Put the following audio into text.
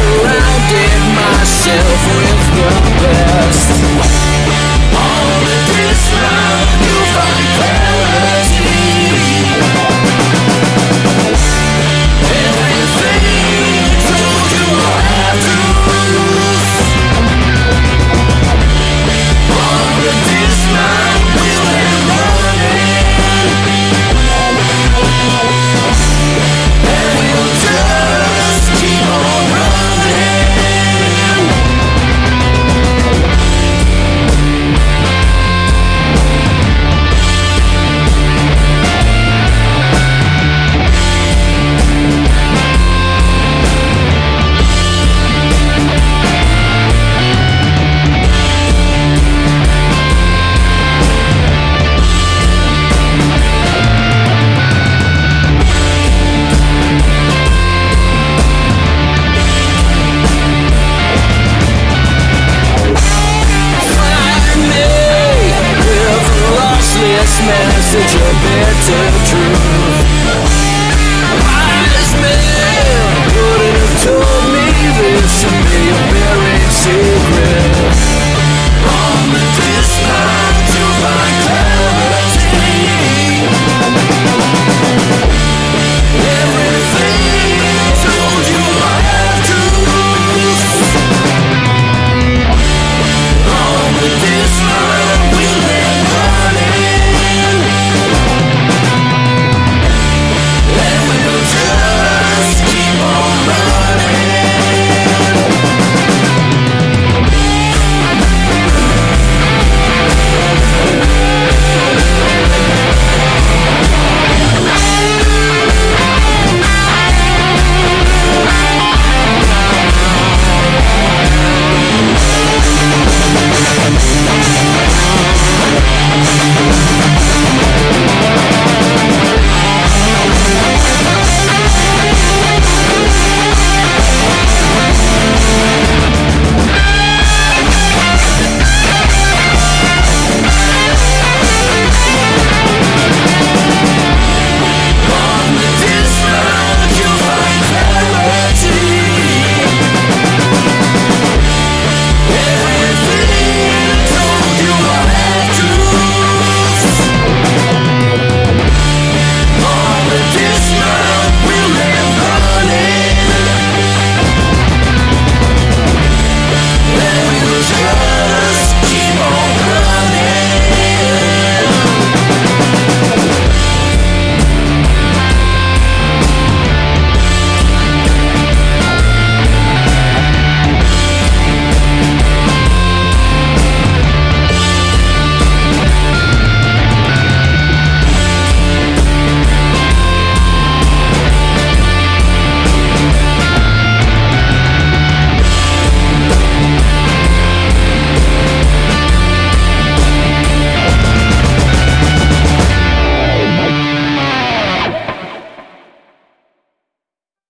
surrounded myself with the best. All